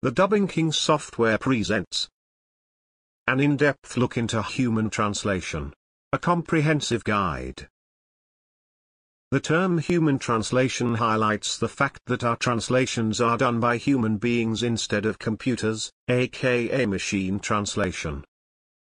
The Dubbing King software presents an in-depth look into human translation, a comprehensive guide. The term human translation highlights the fact that our translations are done by human beings instead of computers, aka machine translation.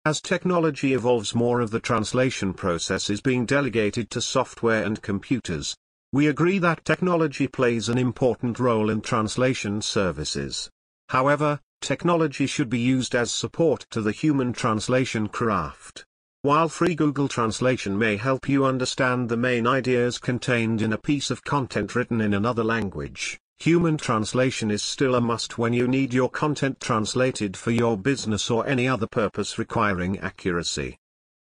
As technology evolves more of the translation process is being delegated to software and computers. We agree that technology plays an important role in translation services. However, technology should be used as support to the human translation craft. While free Google Translation may help you understand the main ideas contained in a piece of content written in another language, human translation is still a must when you need your content translated for your business or any other purpose requiring accuracy.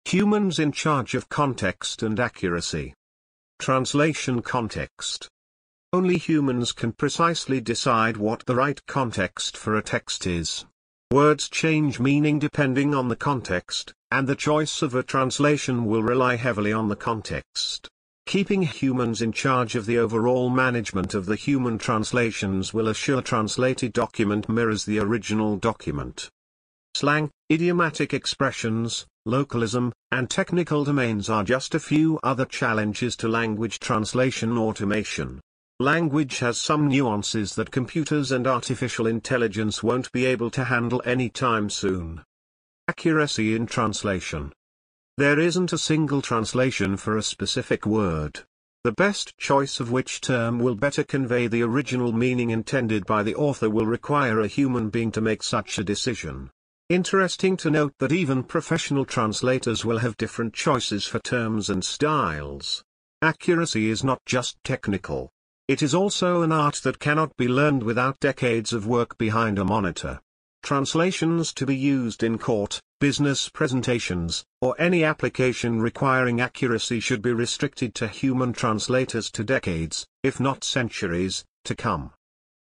Humans in charge of context and accuracy. Translation context. Only humans can precisely decide what the right context for a text is. Words change meaning depending on the context, and the choice of a translation will rely heavily on the context. Keeping humans in charge of the overall management of the human translations will assure translated document mirrors the original document. Slang, idiomatic expressions, localism, and technical domains are just a few other challenges to language translation automation. Language has some nuances that computers and artificial intelligence won't be able to handle anytime soon. Accuracy in translation. There isn't a single translation for a specific word. The best choice of which term will better convey the original meaning intended by the author will require a human being to make such a decision. Interesting to note that even professional translators will have different choices for terms and styles. Accuracy is not just technical. It is also an art that cannot be learned without decades of work behind a monitor. Translations to be used in court, business presentations, or any application requiring accuracy should be restricted to human translators to decades, if not centuries, to come.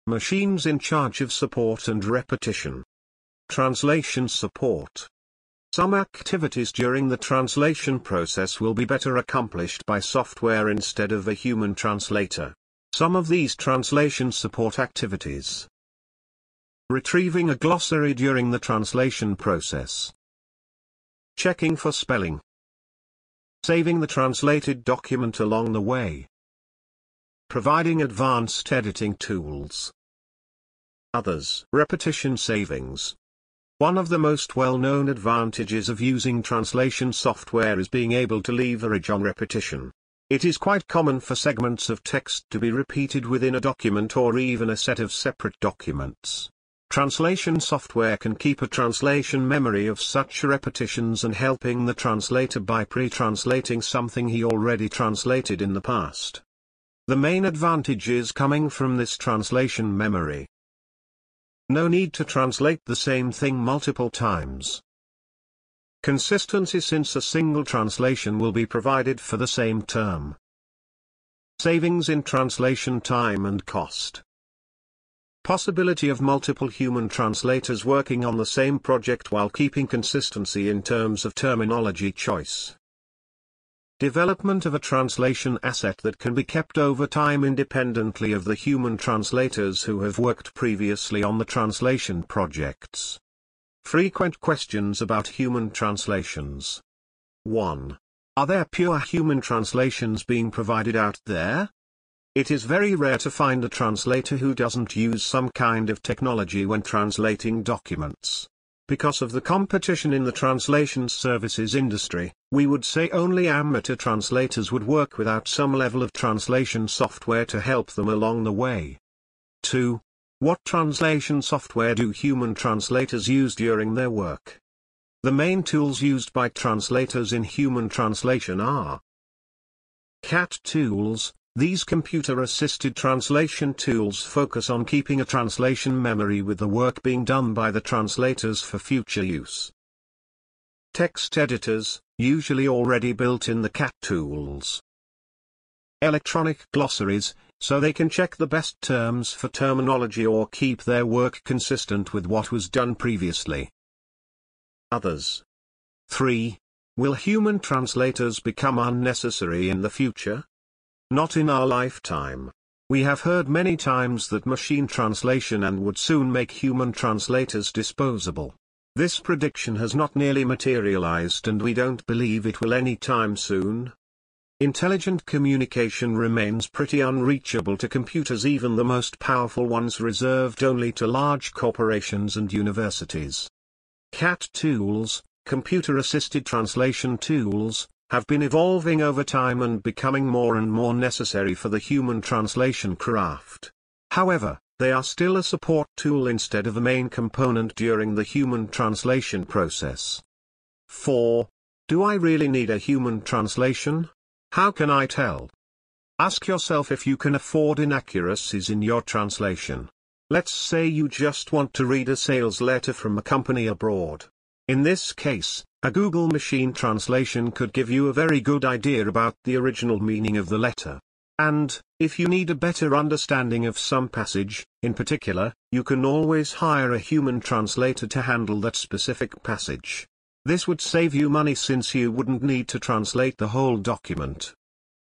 Machines in charge of support and repetition. Translation support. Some activities during the translation process will be better accomplished by software instead of a human translator. Some of these translation support activities. Retrieving a glossary during the translation process. Checking for spelling. Saving the translated document along the way. Providing advanced editing tools. Others. Repetition savings. One of the most well-known advantages of using translation software is being able to leverage on repetition. It is quite common for segments of text to be repeated within a document or even a set of separate documents. Translation software can keep a translation memory of such repetitions and helping the translator by pre-translating something he already translated in the past. The main advantage is coming from this translation memory. No need to translate the same thing multiple times. Consistency since a single translation will be provided for the same term. Savings in translation time and cost. Possibility of multiple human translators working on the same project while keeping consistency in terms of terminology choice. Development of a translation asset that can be kept over time independently of the human translators who have worked previously on the translation projects. Frequent questions about human translations. 1. Are there pure human translations being provided out there? It is very rare to find a translator who doesn't use some kind of technology when translating documents. Because of the competition in the translation services industry, we would say only amateur translators would work without some level of translation software to help them along the way. 2. What translation software do human translators use during their work? The main tools used by translators in human translation are CAT tools. These computer-assisted translation tools focus on keeping a translation memory with the work being done by the translators for future use. Text editors, usually already built in the CAT tools. Electronic glossaries, so they can check the best terms for terminology or keep their work consistent with what was done previously. Others. 3. Will human translators become unnecessary in the future? Not in our lifetime. We have heard many times that machine translation and would soon make human translators disposable. This prediction has not nearly materialized and we don't believe it will any time soon. Intelligent communication remains pretty unreachable to computers even the most powerful ones reserved only to large corporations and universities. CAT tools, computer-assisted translation tools, have been evolving over time and becoming more and more necessary for the human translation craft. However, they are still a support tool instead of a main component during the human translation process. 4. Do I really need a human translation? How can I tell? Ask yourself if you can afford inaccuracies in your translation. Let's say you just want to read a sales letter from a company abroad. In this case, a Google machine translation could give you a very good idea about the original meaning of the letter. And, if you need a better understanding of some passage, in particular, you can always hire a human translator to handle that specific passage. This would save you money since you wouldn't need to translate the whole document.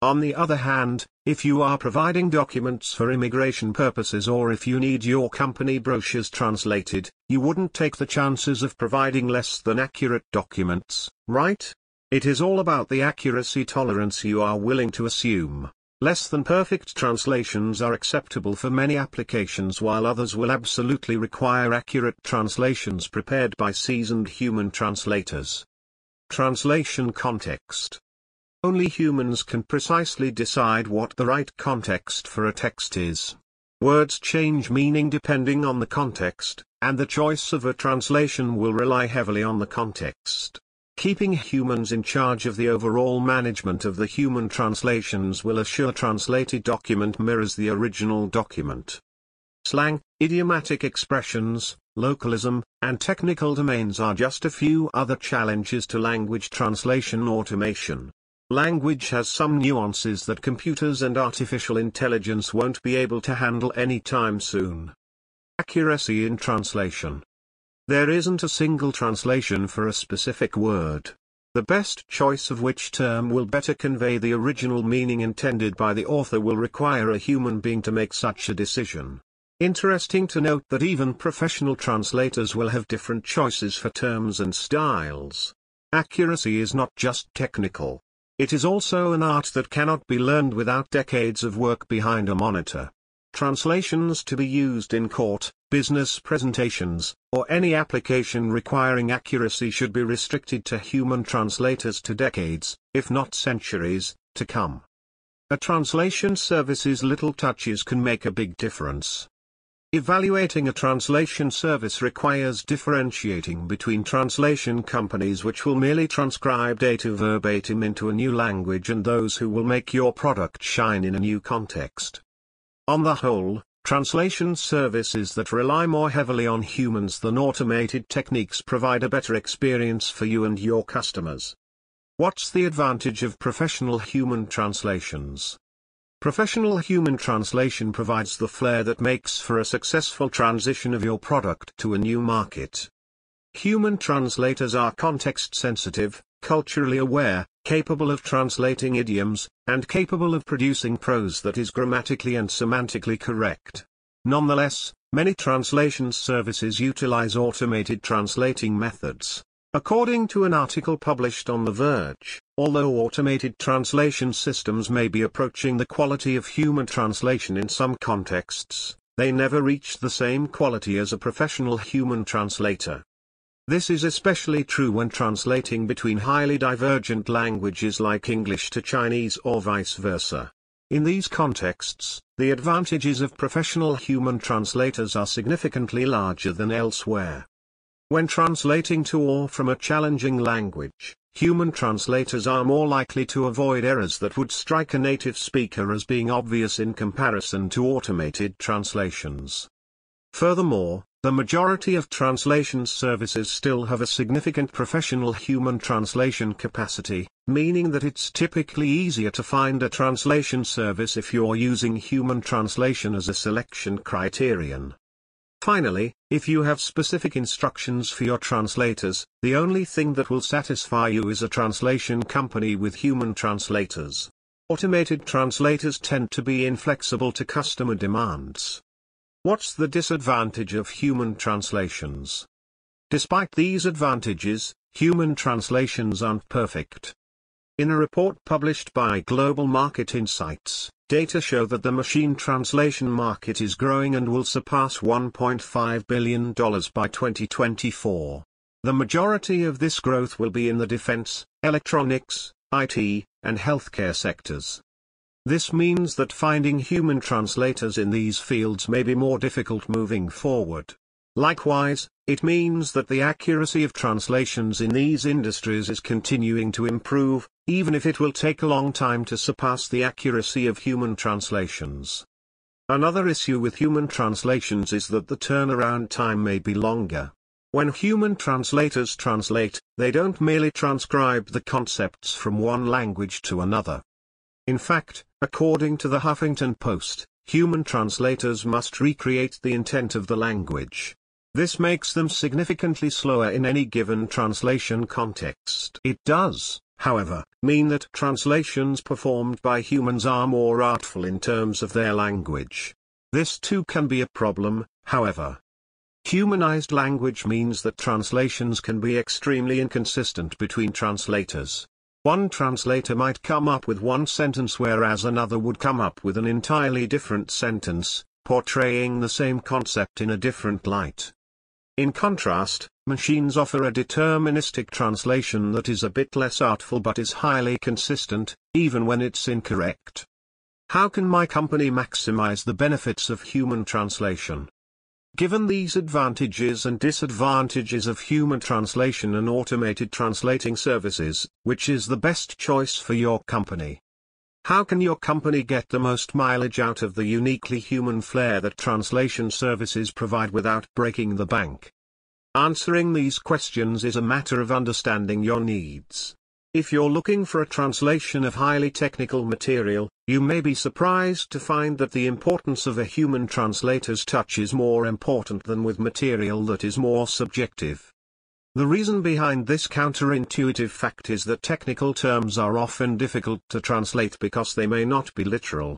On the other hand, if you are providing documents for immigration purposes or if you need your company brochures translated, you wouldn't take the chances of providing less than accurate documents, right? It is all about the accuracy tolerance you are willing to assume. Less than perfect translations are acceptable for many applications while others will absolutely require accurate translations prepared by seasoned human translators. Translation Context Only humans can precisely decide what the right context for a text is. Words change meaning depending on the context, and the choice of a translation will rely heavily on the context. Keeping humans in charge of the overall management of the human translations will assure translated document mirrors the original document. Slang, idiomatic expressions, localism, and technical domains are just a few other challenges to language translation automation. Language has some nuances that computers and artificial intelligence won't be able to handle anytime soon. Accuracy in translation. There isn't a single translation for a specific word. The best choice of which term will better convey the original meaning intended by the author will require a human being to make such a decision. Interesting to note that even professional translators will have different choices for terms and styles. Accuracy is not just technical. It is also an art that cannot be learned without decades of work behind a monitor. Translations to be used in court, business presentations, or any application requiring accuracy should be restricted to human translators to decades, if not centuries, to come. A translation service's little touches can make a big difference. Evaluating a translation service requires differentiating between translation companies which will merely transcribe data verbatim into a new language and those who will make your product shine in a new context. On the whole, translation services that rely more heavily on humans than automated techniques provide a better experience for you and your customers. What's the advantage of professional human translations? Professional human translation provides the flair that makes for a successful transition of your product to a new market. Human translators are context sensitive, culturally aware, capable of translating idioms, and capable of producing prose that is grammatically and semantically correct. Nonetheless, many translation services utilize automated translating methods. According to an article published on The Verge, although automated translation systems may be approaching the quality of human translation in some contexts, they never reach the same quality as a professional human translator. This is especially true when translating between highly divergent languages like English to Chinese or vice versa. In these contexts, the advantages of professional human translators are significantly larger than elsewhere. When translating to or from a challenging language, human translators are more likely to avoid errors that would strike a native speaker as being obvious in comparison to automated translations. Furthermore, the majority of translation services still have a significant professional human translation capacity, meaning that it's typically easier to find a translation service if you're using human translation as a selection criterion. Finally, if you have specific instructions for your translators, the only thing that will satisfy you is a translation company with human translators. Automated translators tend to be inflexible to customer demands. What's the disadvantage of human translations? Despite these advantages, human translations aren't perfect. In a report published by Global Market Insights, data show that the machine translation market is growing and will surpass $1.5 billion by 2024. The majority of this growth will be in the defense, electronics, IT, and healthcare sectors. This means that finding human translators in these fields may be more difficult moving forward. Likewise, it means that the accuracy of translations in these industries is continuing to improve, even if it will take a long time to surpass the accuracy of human translations. Another issue with human translations is that the turnaround time may be longer. When human translators translate, they don't merely transcribe the concepts from one language to another. In fact, according to the Huffington Post, human translators must recreate the intent of the language. This makes them significantly slower in any given translation context. It does, however, mean that translations performed by humans are more artful in terms of their language. This too can be a problem, however. Humanized language means that translations can be extremely inconsistent between translators. One translator might come up with one sentence whereas another would come up with an entirely different sentence, portraying the same concept in a different light. In contrast, machines offer a deterministic translation that is a bit less artful but is highly consistent, even when it's incorrect. How can my company maximize the benefits of human translation? Given these advantages and disadvantages of human translation and automated translating services, which is the best choice for your company? How can your company get the most mileage out of the uniquely human flair that translation services provide without breaking the bank? Answering these questions is a matter of understanding your needs. If you're looking for a translation of highly technical material, you may be surprised to find that the importance of a human translator's touch is more important than with material that is more subjective. The reason behind this counterintuitive fact is that technical terms are often difficult to translate because they may not be literal.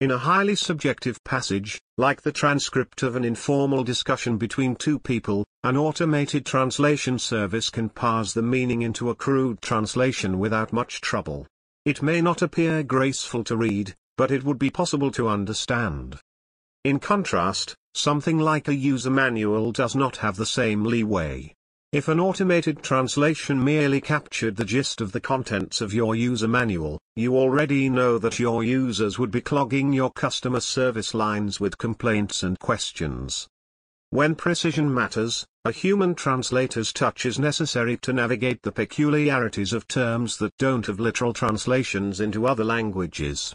In a highly subjective passage, like the transcript of an informal discussion between two people, an automated translation service can parse the meaning into a crude translation without much trouble. It may not appear graceful to read, but it would be possible to understand. In contrast, something like a user manual does not have the same leeway. If an automated translation merely captured the gist of the contents of your user manual, you already know that your users would be clogging your customer service lines with complaints and questions. When precision matters, a human translator's touch is necessary to navigate the peculiarities of terms that don't have literal translations into other languages.